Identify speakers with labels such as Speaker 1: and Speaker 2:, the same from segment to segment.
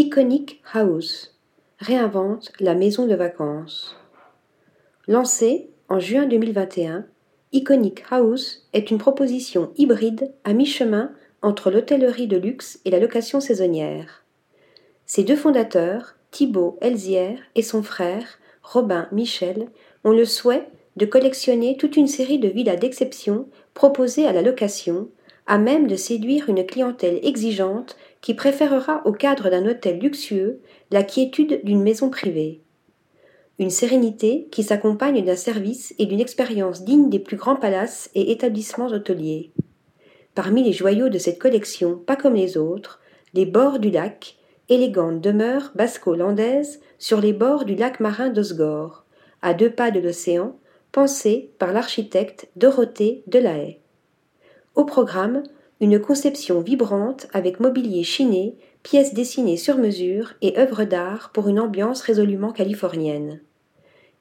Speaker 1: Iconic House réinvente la maison de vacances. Lancée en juin 2021, Iconic House est une proposition hybride à mi-chemin entre l'hôtellerie de luxe et la location saisonnière. Ses deux fondateurs, Thibaut Elzière et son frère, Robin Michel, ont le souhait de collectionner toute une série de villas d'exception proposées à la location, à même de séduire une clientèle exigeante qui préférera au cadre d'un hôtel luxueux la quiétude d'une maison privée. Une sérénité qui s'accompagne d'un service et d'une expérience digne des plus grands palaces et établissements hôteliers. Parmi les joyaux de cette collection, pas comme les autres, les bords du lac, élégante demeure basco-landaise sur les bords du lac marin d'Osgore, à deux pas de l'océan, pensée par l'architecte Dorothée Delahaye. Au programme, une conception vibrante avec mobilier chiné, pièces dessinées sur mesure et œuvres d'art pour une ambiance résolument californienne.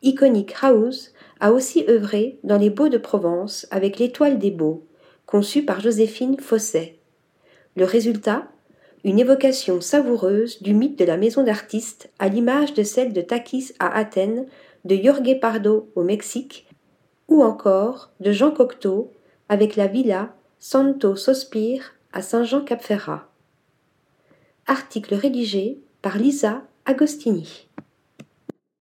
Speaker 1: Iconic House a aussi œuvré dans les Beaux de Provence avec l'Étoile des Beaux, conçue par Joséphine Fosset. Le résultat? Une évocation savoureuse du mythe de la maison d'artiste à l'image de celle de Takis à Athènes, de Jorge Pardo au Mexique, ou encore de Jean Cocteau avec la villa Santo Sospir à Saint-Jean-Cap-Ferrat. Article rédigé par Lisa Agostini.